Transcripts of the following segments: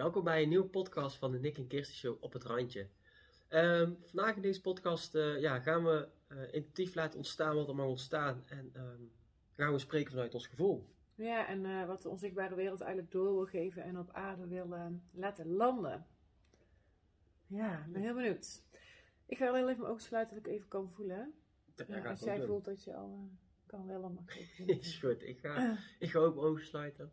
Welkom bij een nieuwe podcast van de Nick en Kirsten Show op het randje. Ehm, vandaag in deze podcast eh, ja, gaan we uh, intuïtief laten ontstaan wat er mag ontstaan en ehm, gaan we spreken vanuit ons gevoel. Ja, en uh, wat de onzichtbare wereld eigenlijk door wil geven en op aarde wil laten landen. Ja, ik ben heel benieuwd. Ik ga wel even mijn ogen sluiten dat ik even kan voelen. Ja, als jij voelt dat je al kan wel, dan mag ik. Is goed, ik ga, ik ga ook mijn ogen sluiten.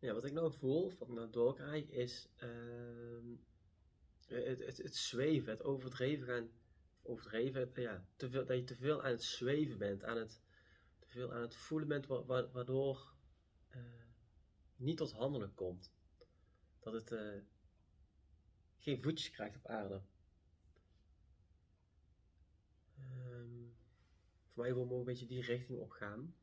Ja, wat ik nou voel, ik nou doorkrijg, is uh, het, het, het, zweven, het overdreven gaan, overdreven, ja, te veel, dat je te veel aan het zweven bent, aan het, te veel aan het voelen bent, waardoor uh, niet tot handelen komt. Dat het uh, geen voetjes krijgt op aarde. Um, voor mij wil we een beetje die richting op gaan.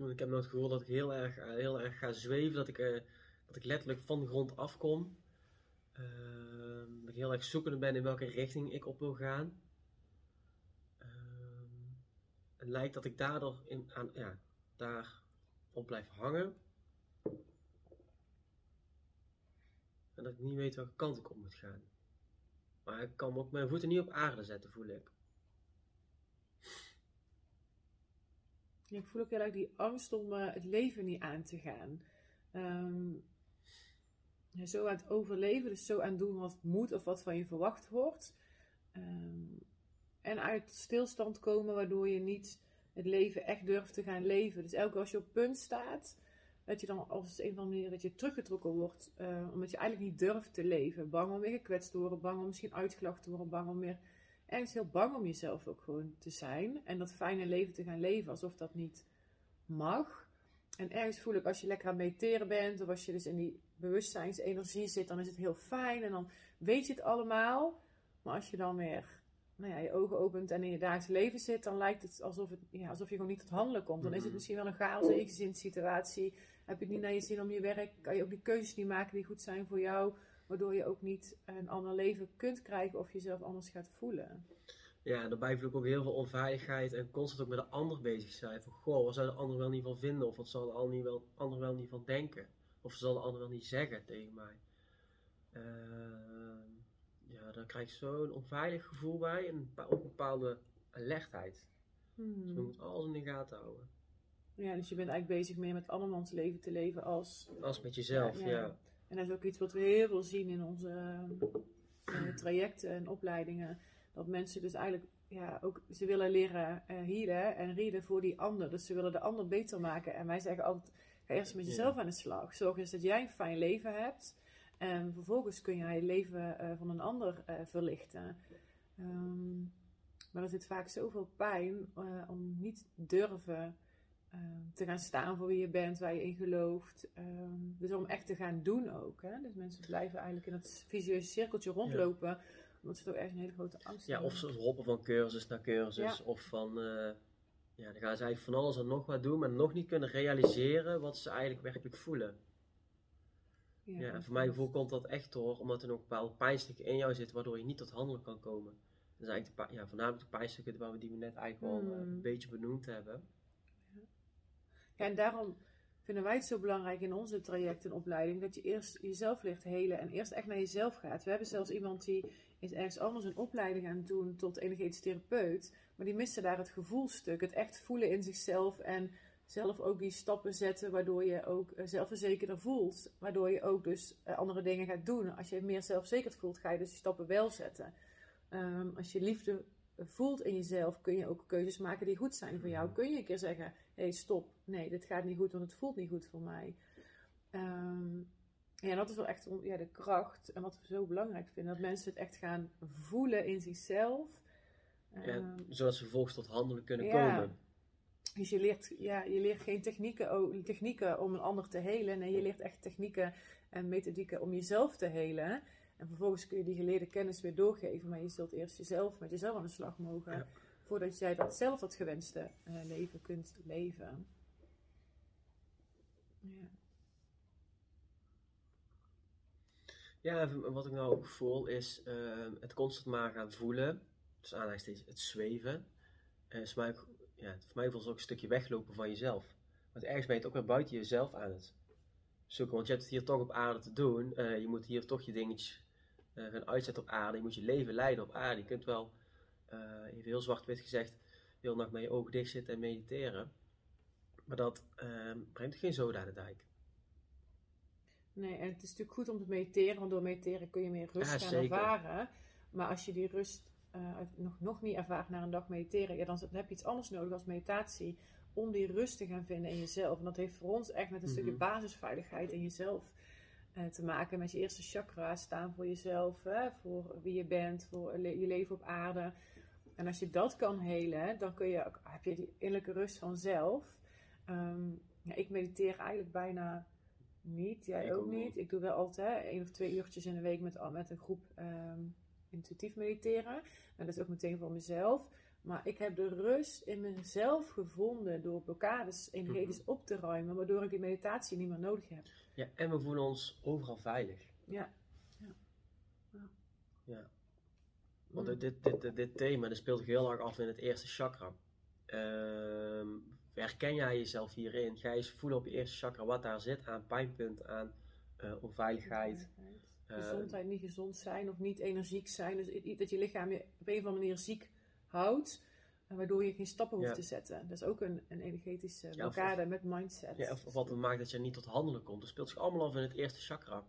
Want ik heb nou het gevoel dat ik heel erg, uh, heel erg ga zweven, dat ik, uh, dat ik letterlijk van de grond afkom. Uh, dat ik heel erg zoekende ben in welke richting ik op wil gaan. het lijkt dat ik daardoor in, aan, ja, daar op blijf hangen. En dat ik niet weet welke kant ik op moet gaan. Maar ik kan ook mijn voeten niet op aarde zetten, voel ik. Ik voel ook heel erg die angst om uh, het leven niet aan te gaan. Ja, zo aan het overleven, dus zo aan doen wat moet of wat van je verwacht wordt. Um, en uit stilstand komen waardoor je niet het leven echt durft te gaan leven. Dus elke keer als je op punt staat, dat je dan als een of andere manier dat je teruggetrokken wordt, uh, omdat je eigenlijk niet durft te leven. Bang om weer gekwetst te worden, bang om misschien uitgelachen te worden, bang om weer ergens heel bang om jezelf ook gewoon te zijn. En dat fijne leven te gaan leven alsof dat niet mag. En ergens voel ik als je lekker aan het mediteren bent, of als je dus in die bewustzijnsenergie zit, dan is het heel fijn en dan weet je het allemaal. Maar als je dan weer nou ja, je ogen opent en in je dagelijks leven zit, dan lijkt het alsof, het, ja, alsof je gewoon niet tot handelen komt. Dan is het mm-hmm. misschien wel een chaos in je gezinssituatie. Heb je het niet naar je zin om je werk, kan je ook die keuzes niet maken die goed zijn voor jou. Waardoor je ook niet een ander leven kunt krijgen of jezelf anders gaat voelen. Ja, daarbij voel ik ook heel veel onveiligheid en constant ook met de ander bezig zijn. Van, goh, wat zou de ander wel niet van vinden? Of wat zal de ander wel, ander wel niet van denken? Of zal de ander wel niet zeggen tegen mij? Uh, ja, daar krijg ik zo'n onveilig gevoel bij en ook een bepaalde alertheid. Hmm. Dus je moet alles in de gaten houden. Ja, dus je bent eigenlijk bezig meer met andermans leven te leven als... Als met jezelf, ja. En dat is ook iets wat we heel veel zien in onze uh, trajecten en opleidingen. Dat mensen dus eigenlijk ja, ook, ze willen leren uh, healen en readen voor die ander. Dus ze willen de ander beter maken. En wij zeggen altijd, ga eerst met jezelf aan de slag. Zorg eens dat jij een fijn leven hebt. En vervolgens kun jij het leven uh, van een ander verlichten. Um, maar er zit vaak zoveel pijn om niet durven Ehm, te gaan staan voor wie je bent, waar je in gelooft. Ehm, dus om echt te gaan doen ook. Hè? Dus mensen blijven eigenlijk in dat visueuze cirkeltje rondlopen. Omdat ze toch echt een hele grote angst ja, hebben. Ja, of ze hoppen van cursus naar cursus. Of van, uh, ja, dan gaan ze eigenlijk van alles en nog wat doen. Maar nog niet kunnen realiseren wat ze eigenlijk werkelijk voelen. Ja, ja voor mijn gevoel komt dat echt door, omdat er nog bepaalde pijnstukken in jou zitten, waardoor je niet tot handelen kan komen. Dat is eigenlijk de, ja, voornamelijk de pijnstukken waar we die we net eigenlijk al uh, een beetje benoemd hebben. Ja, en daarom vinden wij het zo belangrijk in onze traject en opleiding dat je eerst jezelf leert helen en eerst echt naar jezelf gaat. We hebben zelfs iemand die is ergens anders een opleiding aan doen tot energetisch therapeut, maar die miste daar het gevoelstuk, het echt voelen in zichzelf en zelf ook die stappen zetten waardoor je ook eh, zelfverzekerder voelt, waardoor je ook dus eh, andere dingen gaat doen. Als je meer zelfverzekerd voelt, ga je dus die stappen wel zetten. Um, als je liefde voelt in jezelf, kun je ook keuzes maken die goed zijn voor jou. Kun je een keer zeggen: hey, stop, nee, dit gaat niet goed, want het voelt niet goed voor mij. Um, ja, dat is wel echt ja, de kracht en wat we zo belangrijk vinden: dat mensen het echt gaan voelen in zichzelf. Um, zodat ze vervolgens tot handelen kunnen ja. komen. Dus je leert, ja, je leert geen technieken, technieken om een ander te helen. Nee, je leert echt technieken en methodieken om jezelf te helen. En vervolgens kun je die geleerde kennis weer doorgeven, maar je zult eerst jezelf met jezelf aan de slag mogen. Ja. Voordat jij dat zelf dat gewenste eh, leven kunt leven. Ja. Ja, en wat ik nou voel is ehm, het constant maar gaan voelen. Dus aanhalingstekens het zweven. Eh, is ja, voor mij voelt het ook een stukje weglopen van jezelf. Want ergens ben je het ook weer buiten jezelf aan het zoeken. Want je hebt het hier toch op aarde te doen. Eh, je moet hier toch je dingetjes eh, gaan uitzetten op aarde. Je moet je leven leiden op aarde. Je kunt wel, eh, even heel zwart-wit gezegd, heel nacht met je ogen dicht zitten en mediteren. Maar dat ehm, brengt geen zoda aan de dijk. Nee, en het is natuurlijk goed om te mediteren, want door mediteren kun je meer rust Ja, gaan zeker. ervaren. Maar als je die rust eh, nog, nog niet ervaart na een dag mediteren, ja, dan, dan heb je iets anders nodig als meditatie om die rust te gaan vinden in jezelf. En dat heeft voor ons echt met een stukje Mhm. basisveiligheid in jezelf eh, te maken. Met je eerste chakra staan voor jezelf, hè, voor wie je bent, voor le- je leven op aarde. En als je dat kan helen, dan kun je, ook- heb je die innerlijke rust vanzelf. Ehm, ja, ik mediteer eigenlijk bijna niet. Jij Ik ook, niet. Ik doe wel altijd één of twee uurtjes in de week met, met een groep ehm, intuïtief mediteren. En dat is ook meteen voor mezelf. Maar ik heb de rust in mezelf gevonden door blokkades energetisch op te ruimen, waardoor ik die meditatie niet meer nodig heb. Ja, en we voelen ons overal veilig. Ja. Want Mm. dit, dit, dit, dit thema dat speelt zich heel erg af in het eerste chakra. Ehm, herken jij jezelf hierin? Ga je eens voelen op je eerste chakra wat daar zit aan pijnpunt, aan eh, onveiligheid. Eh, Gezondheid, niet gezond zijn of niet energiek zijn. Dus dat je lichaam je op een of andere manier ziek houdt, eh, waardoor je geen stappen hoeft Ja. te zetten. Dat is ook een, een energetische Ja, of- blokkade met mindset. ja, of, of wat het maakt dat je niet tot handelen komt. Dat speelt zich allemaal af in het eerste chakra.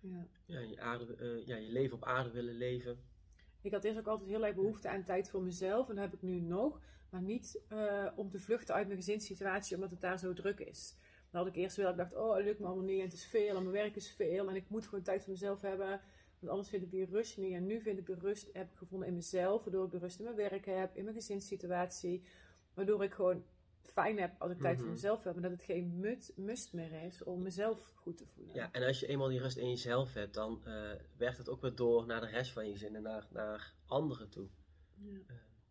Ja. Ja, je, aarde, eh, ja, je leven op aarde willen leven. Ik had eerst ook altijd heel erg behoefte aan tijd voor mezelf. En dat heb ik nu nog. Maar niet eh, om te vluchten uit mijn gezinssituatie, omdat het daar zo druk is. Dan had ik eerst wel, ik dacht, oh, het lukt me allemaal niet. En het is veel, en mijn werk is veel. En ik moet gewoon tijd voor mezelf hebben. Want anders vind ik die rust niet. En nu vind ik de rust, heb ik gevonden in mezelf. Waardoor ik de rust in mijn werk heb, in mijn gezinssituatie. Waardoor ik gewoon fijn heb als ik tijd voor Mhm. mezelf heb. En dat het geen mut, must meer is om mezelf goed te voelen. Ja, en als je eenmaal die rust in jezelf hebt, dan eh, werkt het ook weer door naar de rest van je gezin en naar, naar anderen toe. Ja.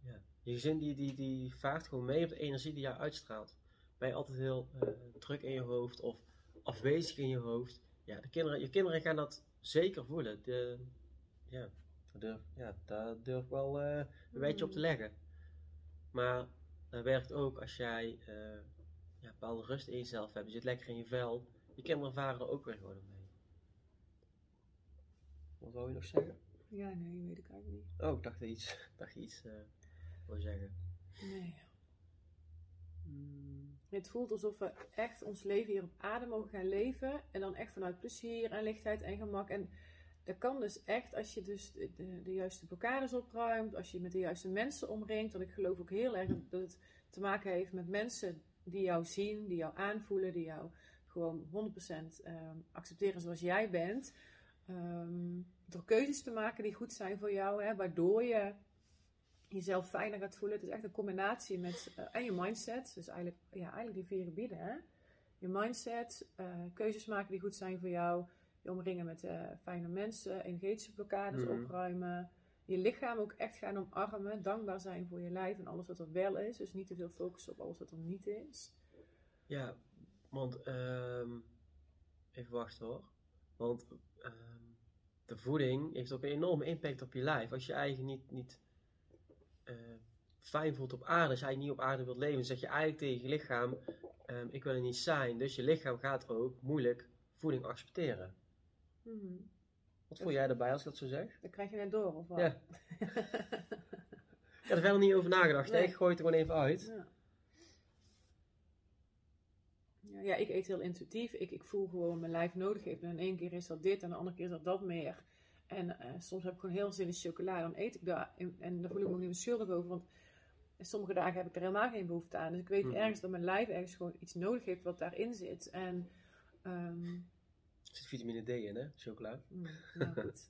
Ja. Je gezin die, die, die vaart gewoon mee op de energie die jij uitstraalt. Ben je altijd heel eh, druk in je hoofd of afwezig in je hoofd. Ja, de kinderen, je kinderen gaan dat zeker voelen. De, ja, daar durf, ja, daar durf ik wel eh, een beetje op te leggen. Maar dat werkt ook als jij eh, ja, bepaalde rust in jezelf hebt. Je zit lekker in je vel. Je kinderen varen er ook weer gewoon mee. Wat wou je nog zeggen? ja, nee, weet ik eigenlijk niet. Oh, ik dacht iets, dacht iets eh wou zeggen. Nee. Het voelt alsof we echt ons leven hier op aarde mogen gaan leven. En dan echt vanuit plezier en lichtheid en gemak. En dat kan dus echt als je dus de, de, juiste blokkades opruimt. Als je met de juiste mensen omringt. Want ik geloof ook heel erg dat, het te maken heeft met mensen die jou zien. Die jou aanvoelen. Die jou gewoon 100% ehm, accepteren zoals jij bent. Ehm, door keuzes te maken die goed zijn voor jou. Hè, waardoor je jezelf fijner gaat voelen. Het is echt een combinatie met eh, en je mindset. Dus eigenlijk, ja, eigenlijk die vier gebieden. Je mindset, eh, keuzes maken die goed zijn voor jou. Je omringen met eh, fijne mensen, energetische blokkades Mhm. opruimen. Je lichaam ook echt gaan omarmen. Dankbaar zijn voor je lijf en alles wat er wel is. Dus niet te veel focussen op alles wat er niet is. Ja, want ehm, even wachten hoor. Want ehm, de voeding heeft ook een enorme impact op je lijf. Als je eigen niet, niet eh, fijn voelt op aarde, als je eigenlijk niet op aarde wilt leven, dan zeg je eigenlijk tegen je lichaam: ehm, Ik wil er niet zijn. Dus je lichaam gaat ook moeilijk voeding accepteren. Mhm. Wat voel jij daarbij als ik dat zo zeg? Dat krijg je net door, of wat? Ja. Ik heb er verder niet over nagedacht. hè? Nee. Ik gooi het er gewoon even uit. Ja. Ja, ja, ik eet heel intuïtief. Ik, ik voel gewoon mijn lijf nodig heeft. En in één keer is dat dit en de andere keer is dat dat meer. En eh, soms heb ik gewoon heel zin in chocola. Dan eet ik dat. En, en daar voel ik me ook niet meer schuldig over. Want sommige dagen heb ik er helemaal geen behoefte aan. Dus ik weet Mhm. ergens dat mijn lijf ergens gewoon iets nodig heeft wat daarin zit. En ehm, Er zit vitamine D in, hè? Chocola. Mm, nou goed.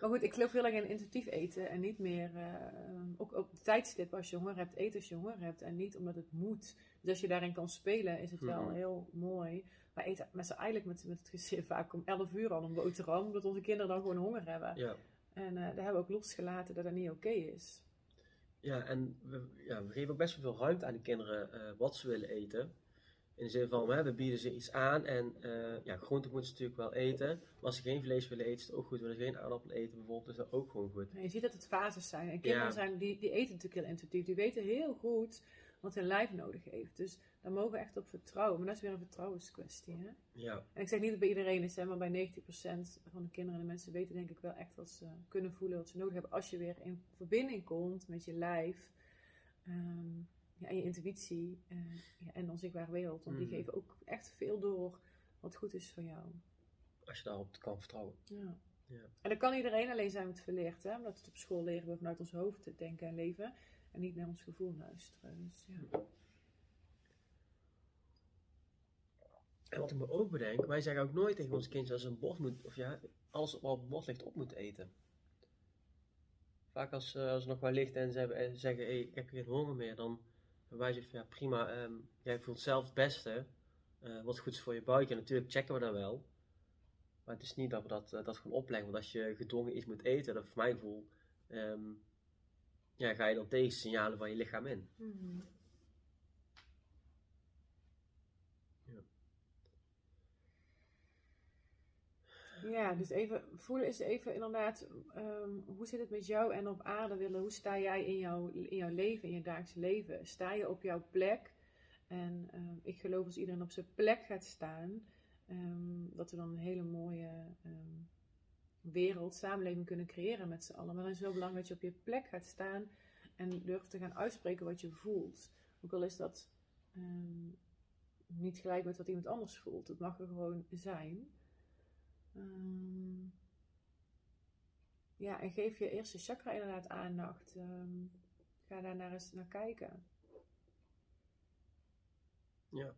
Maar goed, ik geloof heel erg in intuïtief eten en niet meer, eh, ook op tijdstip als je honger hebt, eten als je honger hebt en niet omdat het moet. Dus als je daarin kan spelen is het wel Mhm. heel mooi. wij eten met z'n eigenlijk met, met het gezin vaak om 11 uur al een boterham, omdat onze kinderen dan gewoon honger hebben. Ja. En eh, daar hebben we ook losgelaten dat dat niet oké is. Ja, en we, ja, we geven ook best wel veel ruimte aan de kinderen eh, wat ze willen eten. In de zin van, hè, we bieden ze iets aan en uh, ja, groenten moeten ze natuurlijk wel eten. Maar als ze geen vlees willen eten, is het ook goed. Willen ze geen aardappel eten bijvoorbeeld, is dat ook gewoon goed. je ziet dat het fases zijn. En kinderen Ja. zijn, die, die eten natuurlijk heel intuïtief. Die weten heel goed wat hun lijf nodig heeft. Dus daar mogen we echt op vertrouwen. Maar dat is weer een vertrouwenskwestie. Hè? Ja, En ik zeg niet dat het bij iedereen is, hè, maar bij 90% van de kinderen en de mensen weten denk ik wel echt wat ze kunnen voelen, wat ze nodig hebben. Als je weer in verbinding komt met je lijf ehm, ja, en je intuïtie eh, ja, en onzichtbare wereld. Want die Mhm. geven ook echt veel door wat goed is voor jou. als je daarop kan vertrouwen. Ja. Ja. En dat kan iedereen, alleen zijn het verleerd. Hè? Omdat het op school leren we vanuit ons hoofd te denken en leven. En niet naar ons gevoel luisteren. Dus, ja. En wat ik me ook bedenk, wij zeggen ook nooit tegen ons kindje als een bord moet, of ja, alles wat op het bord ligt op moet eten. Vaak als, eh, als er nog wel ligt en ze hebben, en zeggen, hey, ik heb geen honger meer, dan zeggen van, ja prima, ehm, jij voelt zelf het beste, eh, wat goed is voor je buik. En natuurlijk checken we dat wel. Maar het is niet dat we dat, eh, dat gewoon opleggen, want als je gedwongen iets moet eten, dat voor mijn gevoel, ehm, ja, ga je dan tegen signalen van je lichaam in. Mhm. Ja, dus even voelen is even inderdaad, ehm, hoe zit het met jou en op aarde willen? Hoe sta jij in jouw, in jouw leven, in je dagelijks leven? Sta je op jouw plek? En ehm, ik geloof als iedereen op zijn plek gaat staan, ehm, dat we dan een hele mooie wereld, samenleving kunnen creëren met z'n allen. Maar dan is het wel belangrijk dat je op je plek gaat staan en durft te gaan uitspreken wat je voelt. Ook al is dat niet gelijk met wat iemand anders voelt. Het mag er gewoon zijn. Ehm, ja, en geef je eerste chakra inderdaad aandacht. Ehm, ga daar naar eens naar kijken. Ja.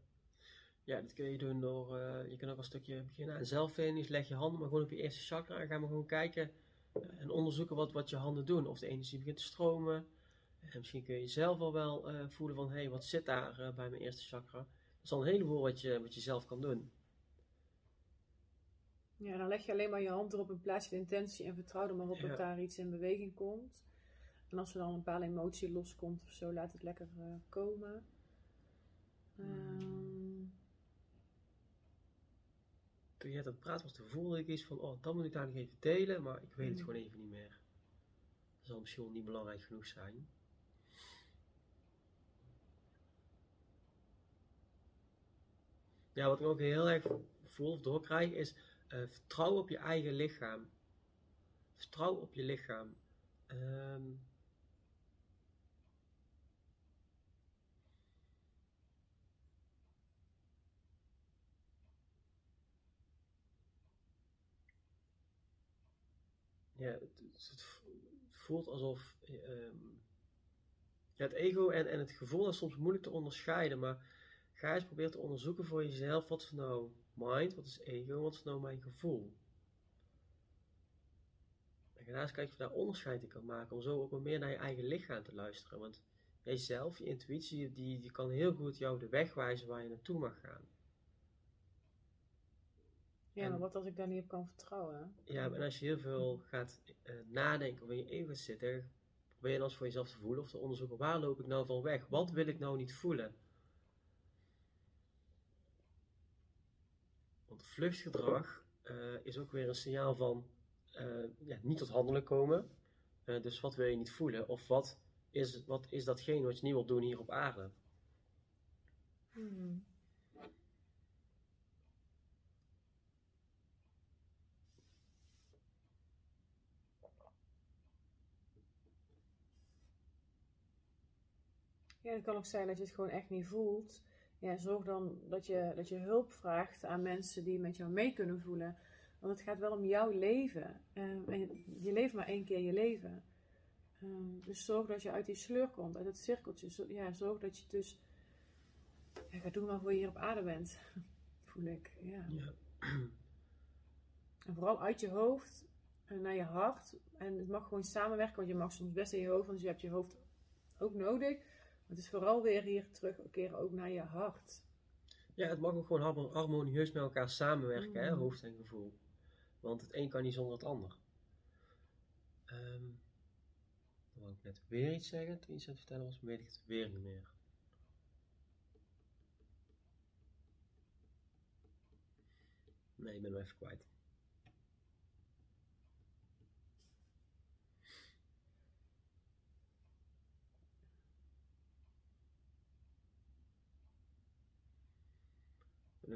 Ja, dat kun je doen door, eh, je kan ook een stukje beginnen aan zelfvinding. Leg je handen maar gewoon op je eerste chakra en ga maar gewoon kijken eh, en onderzoeken wat, wat je handen doen. Of de energie begint te stromen. En misschien kun je zelf al wel eh, voelen van, hé, hey, wat zit daar bij mijn eerste chakra? Dat is al een heleboel wat je, wat je zelf kan doen. Ja, dan leg je alleen maar je hand erop en plaats je de intentie en vertrouw er maar op Ja. dat daar iets in beweging komt. En als er dan een bepaalde emotie loskomt of zo, laat het lekker eh, komen. Ehm, Toen aan het praten was, toen voelde ik iets van, oh, dat moet ik daar nog even delen, maar ik weet het Mm. gewoon even niet meer. Dat zal misschien wel niet belangrijk genoeg zijn. Ja, wat ik ook heel erg voel of doorkrijg is eh, vertrouw op je eigen lichaam. Vertrouw op je lichaam. Ehm, ja, het, het- voelt alsof ehm, het ego en, en het gevoel is soms moeilijk te onderscheiden, maar ga eens proberen te onderzoeken voor jezelf, wat nou mind, wat is ego, wat is nou mijn gevoel. En eens kijken of je daar onderscheid in kan maken, om zo ook wat meer naar je eigen lichaam te luisteren, want jijzelf, je intuïtie, die, die kan heel goed jou de weg wijzen waar je naartoe mag gaan. ja, En- maar wat als ik daar niet op kan vertrouwen? Ja, en als je heel veel gaat eh, nadenken of in je ego zitten, probeer je dan eens voor jezelf te voelen of te onderzoeken waar loop ik nou van weg? Wat wil ik nou niet voelen? Want vluchtgedrag eh, is ook weer een signaal van eh, ja, niet tot handelen komen. Eh, dus wat wil je niet voelen? Of wat is, wat is datgene wat je niet wilt doen hier op aarde? Hmm. Ja, het kan ook zijn dat je het gewoon echt niet voelt. Ja, zorg dan dat je, dat je hulp vraagt aan mensen die met jou mee kunnen voelen. Want het gaat wel om jouw leven. Ehm, en je leeft maar één keer je leven. Ehm, dus zorg dat je uit die sleur komt, uit het cirkeltje. Zo- ja, zorg dat je dus... Ja, ga doen waarvoor je hier op aarde bent. Voel ik, ja. Ja. En vooral uit je hoofd en naar je hart. En het mag gewoon samenwerken, want je mag soms best in je hoofd, want je hebt je hoofd ook nodig. Het is vooral weer hier terugkeren ook naar je hart. Ja, het mag ook gewoon harmo- harmonieus met elkaar samenwerken, hè, Mm. hoofd en gevoel. Want het een kan niet zonder het ander. Ehm dan wou ik net weer iets zeggen, toen je iets aan het vertellen was, weet ik het weer niet meer. Nee, ik ben hem even kwijt.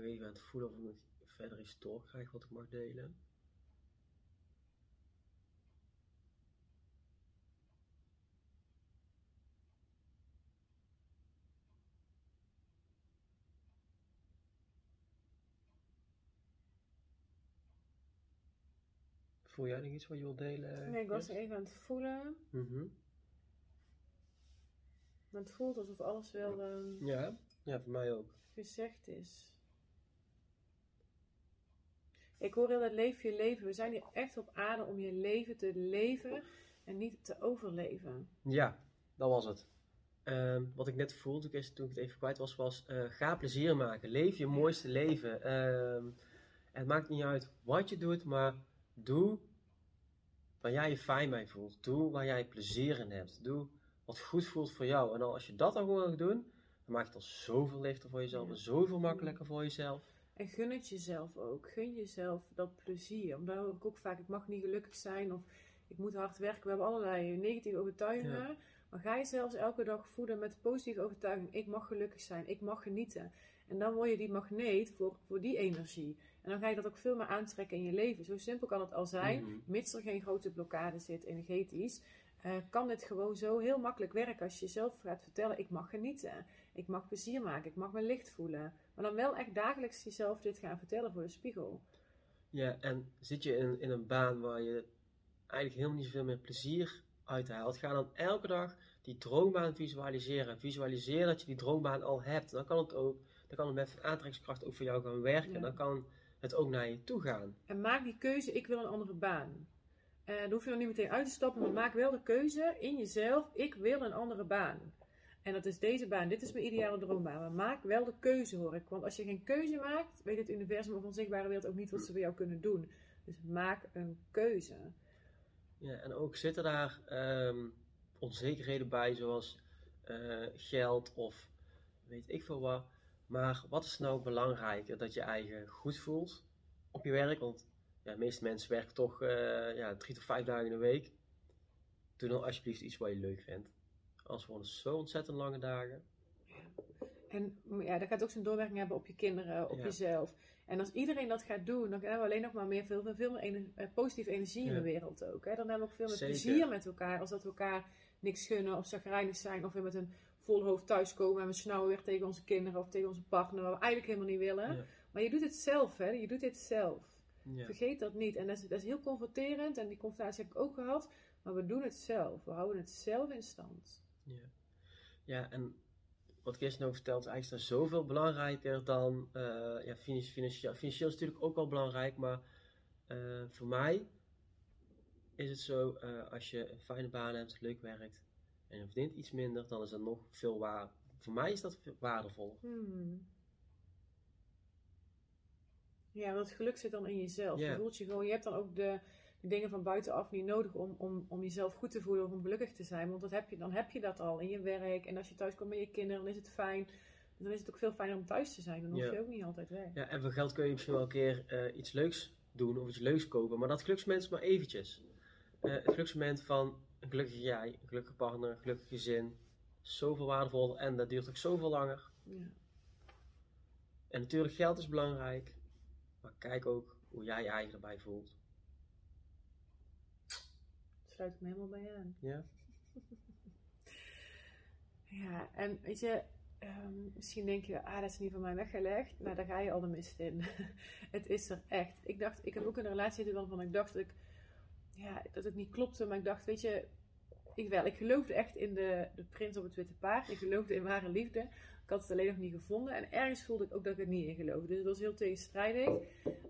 Even aan het voelen of ik nog verder iets doorkrijg wat ik mag delen. Voel jij nog iets wat je wilt delen? Nee, ik was Chris? even aan het voelen. Mhm. Maar het voelt alsof alles wel ehm, Ja, ja, voor mij ook. gezegd is. Ik hoor heel dat leef je leven. We zijn hier echt op aarde om je leven te leven en niet te overleven. Ja, dat was het. Ehm, wat ik net voelde toen ik toen ik het even kwijt was, was eh, ga plezier maken. Leef je mooiste leven. Ehm, het maakt niet uit wat je doet, maar doe waar jij je fijn bij voelt. Doe waar jij plezier in hebt. Doe wat goed voelt voor jou. En als je dat dan gewoon gaat doen, dan maakt het al zoveel lichter voor jezelf en zoveel makkelijker voor jezelf. En gun het jezelf ook. Gun jezelf dat plezier. Omdat hoor ik ook vaak, ik mag niet gelukkig zijn of ik moet hard werken. We hebben allerlei negatieve overtuigingen. Ja. Maar ga je zelfs elke dag voeden met de positieve overtuiging. Ik mag gelukkig zijn. Ik mag genieten. En dan word je die magneet voor, voor die energie. En dan ga je dat ook veel meer aantrekken in je leven. Zo simpel kan het al zijn. Mhm. Mits er geen grote blokkade zit energetisch. eh, kan dit gewoon zo heel makkelijk werken als je jezelf gaat vertellen: ik mag genieten, ik mag plezier maken, ik mag me licht voelen. Maar dan wel echt dagelijks jezelf dit gaan vertellen voor de spiegel. Ja, en zit je in, in een baan waar je eigenlijk helemaal niet zoveel meer plezier uit haalt, ga dan elke dag die droombaan visualiseren. Visualiseer dat je die droombaan al hebt. Dan kan het ook, dan kan het met aantrekkingskracht ook voor jou gaan werken. Ja. Dan kan het ook naar je toe gaan. En maak die keuze: ik wil een andere baan. En daar hoef je nog niet meteen uit te stappen, maar maak wel de keuze in jezelf: ik wil een andere baan. En dat is deze baan, dit is mijn ideale droombaan. Maar maak wel de keuze hoor ik. Want als je geen keuze maakt, weet het universum of onzichtbare wereld ook niet wat ze voor jou kunnen doen. Dus maak een keuze. Ja, en ook zitten daar ehm, onzekerheden bij, zoals eh, geld of weet ik veel wat. Maar wat is nou belangrijker? Dat je eigen goed voelt op je werk. Want ja, de meeste mensen werken toch eh, ja, drie tot vijf dagen in de week. Doe dan alsjeblieft iets wat je leuk vindt. Anders worden het zo ontzettend lange dagen. En ja, dat gaat ook zijn doorwerking hebben op je kinderen, op Ja. jezelf. En als iedereen dat gaat doen, dan hebben we alleen nog maar meer, veel, veel meer eh, positieve energie in de wereld ook. Hè? Dan hebben we ook veel meer Zeker. plezier met elkaar, als dat we elkaar niks gunnen of zagrijnig zijn. Of weer met een vol hoofd thuiskomen en we snauwen weer tegen onze kinderen of tegen onze partner, wat we eigenlijk helemaal niet willen. Ja. Maar je doet het zelf, hè? je doet dit zelf. Vergeet dat niet. En dat is, dat is heel confronterend en die confrontatie heb ik ook gehad. Maar we doen het zelf. We houden het zelf in stand. Ja. ja, en wat Kirsten ook vertelt, is eigenlijk zoveel belangrijker dan, eh, ja, finan- financieel. Financieel is natuurlijk ook wel belangrijk, maar eh, voor mij is het zo, eh, als je een fijne baan hebt, leuk werkt en je verdient iets minder, dan is dat nog veel waar. Voor mij is dat waardevol. Hmm. Ja, want geluk zit dan in jezelf. Je voelt je gewoon, je hebt dan ook de, de dingen van buitenaf niet nodig om, om, om jezelf goed te voelen of om gelukkig te zijn. Want dat heb je, dan heb je dat al in je werk. En als je thuis komt met je kinderen, dan is het fijn. Dan is het ook veel fijner om thuis te zijn. Dan hoef Ja. je ook niet altijd weg. Ja, en voor geld kun je misschien wel een keer eh, iets leuks doen of iets leuks kopen, maar dat geluksmoment is maar eventjes. Eh, het geluksmoment van een gelukkige jij, een gelukkige partner, een gelukkig gezin, zoveel waardevoller en dat duurt ook zoveel langer. Ja. En natuurlijk, geld is belangrijk, maar kijk ook hoe jij je eigen erbij voelt. Sluit ik me helemaal bij aan. Ja? Ja, en weet je, ehm, misschien denk je, ah, dat is niet van mij weggelegd. Nou, daar ga je al de mist in. het is er echt. Ik dacht, ik heb ook een relatie zitten waarvan ik dacht dat ik, ja, dat het niet klopte. Maar ik dacht, weet je, ik wel. Ik geloofde echt in de, de prins op het witte paard. Ik geloofde in ware liefde. Ik had het alleen nog niet gevonden. En ergens voelde ik ook dat ik er niet in geloofde. Dus dat was heel tegenstrijdig.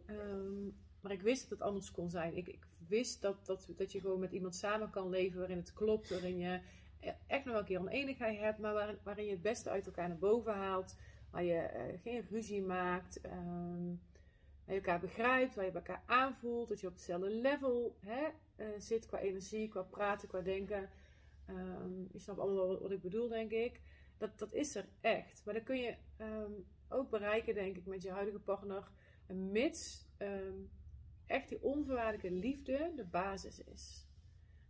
Ehm, maar ik wist dat het anders kon zijn. Ik, ik wist dat, dat, dat je gewoon met iemand samen kan leven waarin het klopt. Waarin je echt nog een keer oneenigheid hebt, maar waarin, je het beste uit elkaar naar boven haalt. waar je eh, geen ruzie maakt, ehm, waar je elkaar begrijpt, waar je elkaar aanvoelt, dat je op hetzelfde level hè, eh, zit qua energie, qua praten, qua denken. Ehm, je snapt allemaal wat, wat ik bedoel, denk ik. Dat, dat is er echt. Maar dat kun je ehm, ook bereiken, denk ik, met je huidige partner. Mits echt die onvoorwaardelijke liefde de basis is.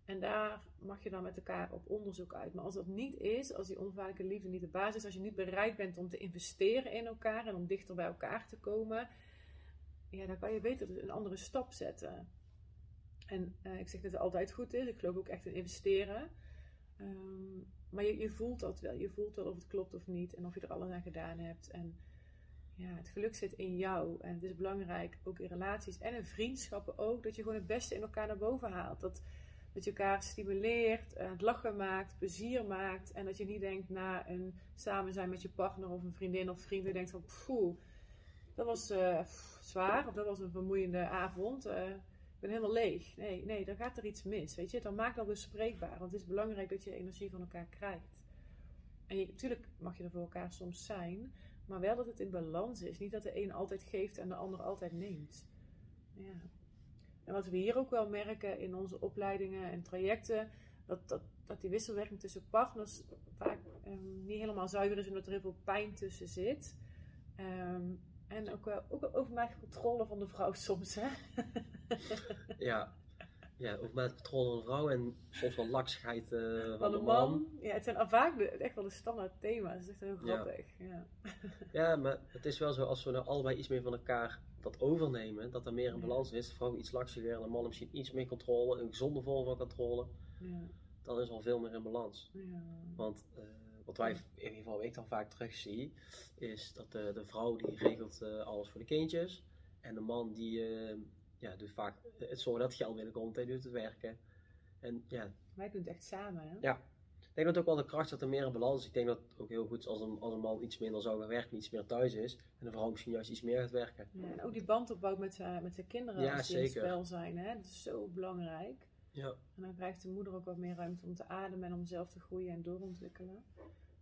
En daar mag je dan met elkaar op onderzoek uit. Maar als dat niet is, als die onvoorwaardelijke liefde niet de basis is, als je niet bereid bent om te investeren in elkaar en om dichter bij elkaar te komen, ja, dan kan je beter een andere stap zetten. En uh, ik zeg dat het altijd goed is. Ik geloof ook echt in investeren. Ehm, maar je, je, voelt dat wel. Je voelt wel of het klopt of niet. En of je er alles aan gedaan hebt. En ja, het geluk zit in jou. En het is belangrijk, ook in relaties en in vriendschappen ook, dat je gewoon het beste in elkaar naar boven haalt. Dat, dat je elkaar stimuleert, het lachen maakt, plezier maakt. En dat je niet denkt na een samen zijn met je partner of een vriendin of vriend. denkt van, poeh, dat was uh, zwaar. Of dat was een vermoeiende avond. Uh, ik ben helemaal leeg. Nee, nee, dan gaat er iets mis. Weet je, dan maakt dat bespreekbaar. Want het is belangrijk dat je energie van elkaar krijgt. En je, natuurlijk mag je er voor elkaar soms zijn. Maar wel dat het in balans is. Niet dat de een altijd geeft en de ander altijd neemt. Ja. En wat we hier ook wel merken in onze opleidingen en trajecten, dat, dat, dat die wisselwerking tussen partners vaak um, niet helemaal zuiver is, omdat er heel veel pijn tussen zit. Um, en ook, wel ook controle van de vrouw soms, hè? ja. Ja, overmatige controle van vrouw en soms wel laksigheid uh, van, van, de, man. man. Ja, het zijn vaak de, echt wel de standaard thema's. Dat is echt heel grappig. Ja. Ja. ja, maar het is wel zo, als we nou allebei iets meer van elkaar dat overnemen, dat er meer een balans is. De vrouw iets laxiger en de man misschien iets meer controle, een gezonde vorm van controle. Ja. Dan is al veel meer in balans. Ja. Want uh, wat wij in ieder geval ik dan vaak terugzie, is dat de, de vrouw die regelt uh, alles voor de kindjes. En de man die ja, doet vaak het zorgen dat geld binnenkomt, hij doet het werken. En, ja. Wij doen het echt samen, hè? Ja. Ik denk dat ook wel de kracht dat er meer een balans is. Ik denk dat het ook heel goed is als een, als een man iets minder zou gaan werken, iets meer thuis is. En de vrouw misschien juist iets meer gaat werken. Ja, en ook die band opbouwt met zijn, met zijn kinderen ja, als die zeker. in het spel zijn. Hè? Dat is zo belangrijk. Ja. En dan krijgt de moeder ook wat meer ruimte om te ademen en om zelf te groeien en doorontwikkelen.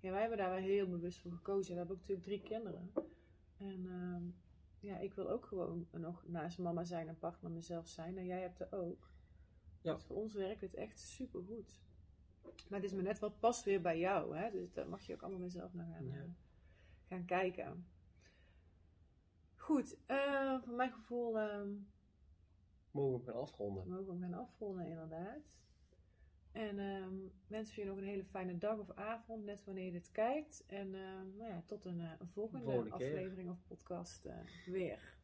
Ja, wij hebben daar wel heel bewust voor gekozen. We hebben ook natuurlijk drie kinderen. En uh, ja, ik wil ook gewoon nog naast mama zijn en partner mezelf zijn. En jij hebt er ook. Ja. Dus voor ons werkt het echt super goed. Maar het is me net wat past weer bij jou. Hè? Dus daar mag je ook allemaal mezelf naar gaan, uh, gaan kijken. Goed, uh, voor mijn gevoel. Uh, mogen we gaan afronden? Mogen we gaan afronden, inderdaad. En wensen je nog een hele fijne dag of avond, net wanneer je dit kijkt. En uh, nou ja, tot een, een volgende, volgende aflevering of podcast uh, weer.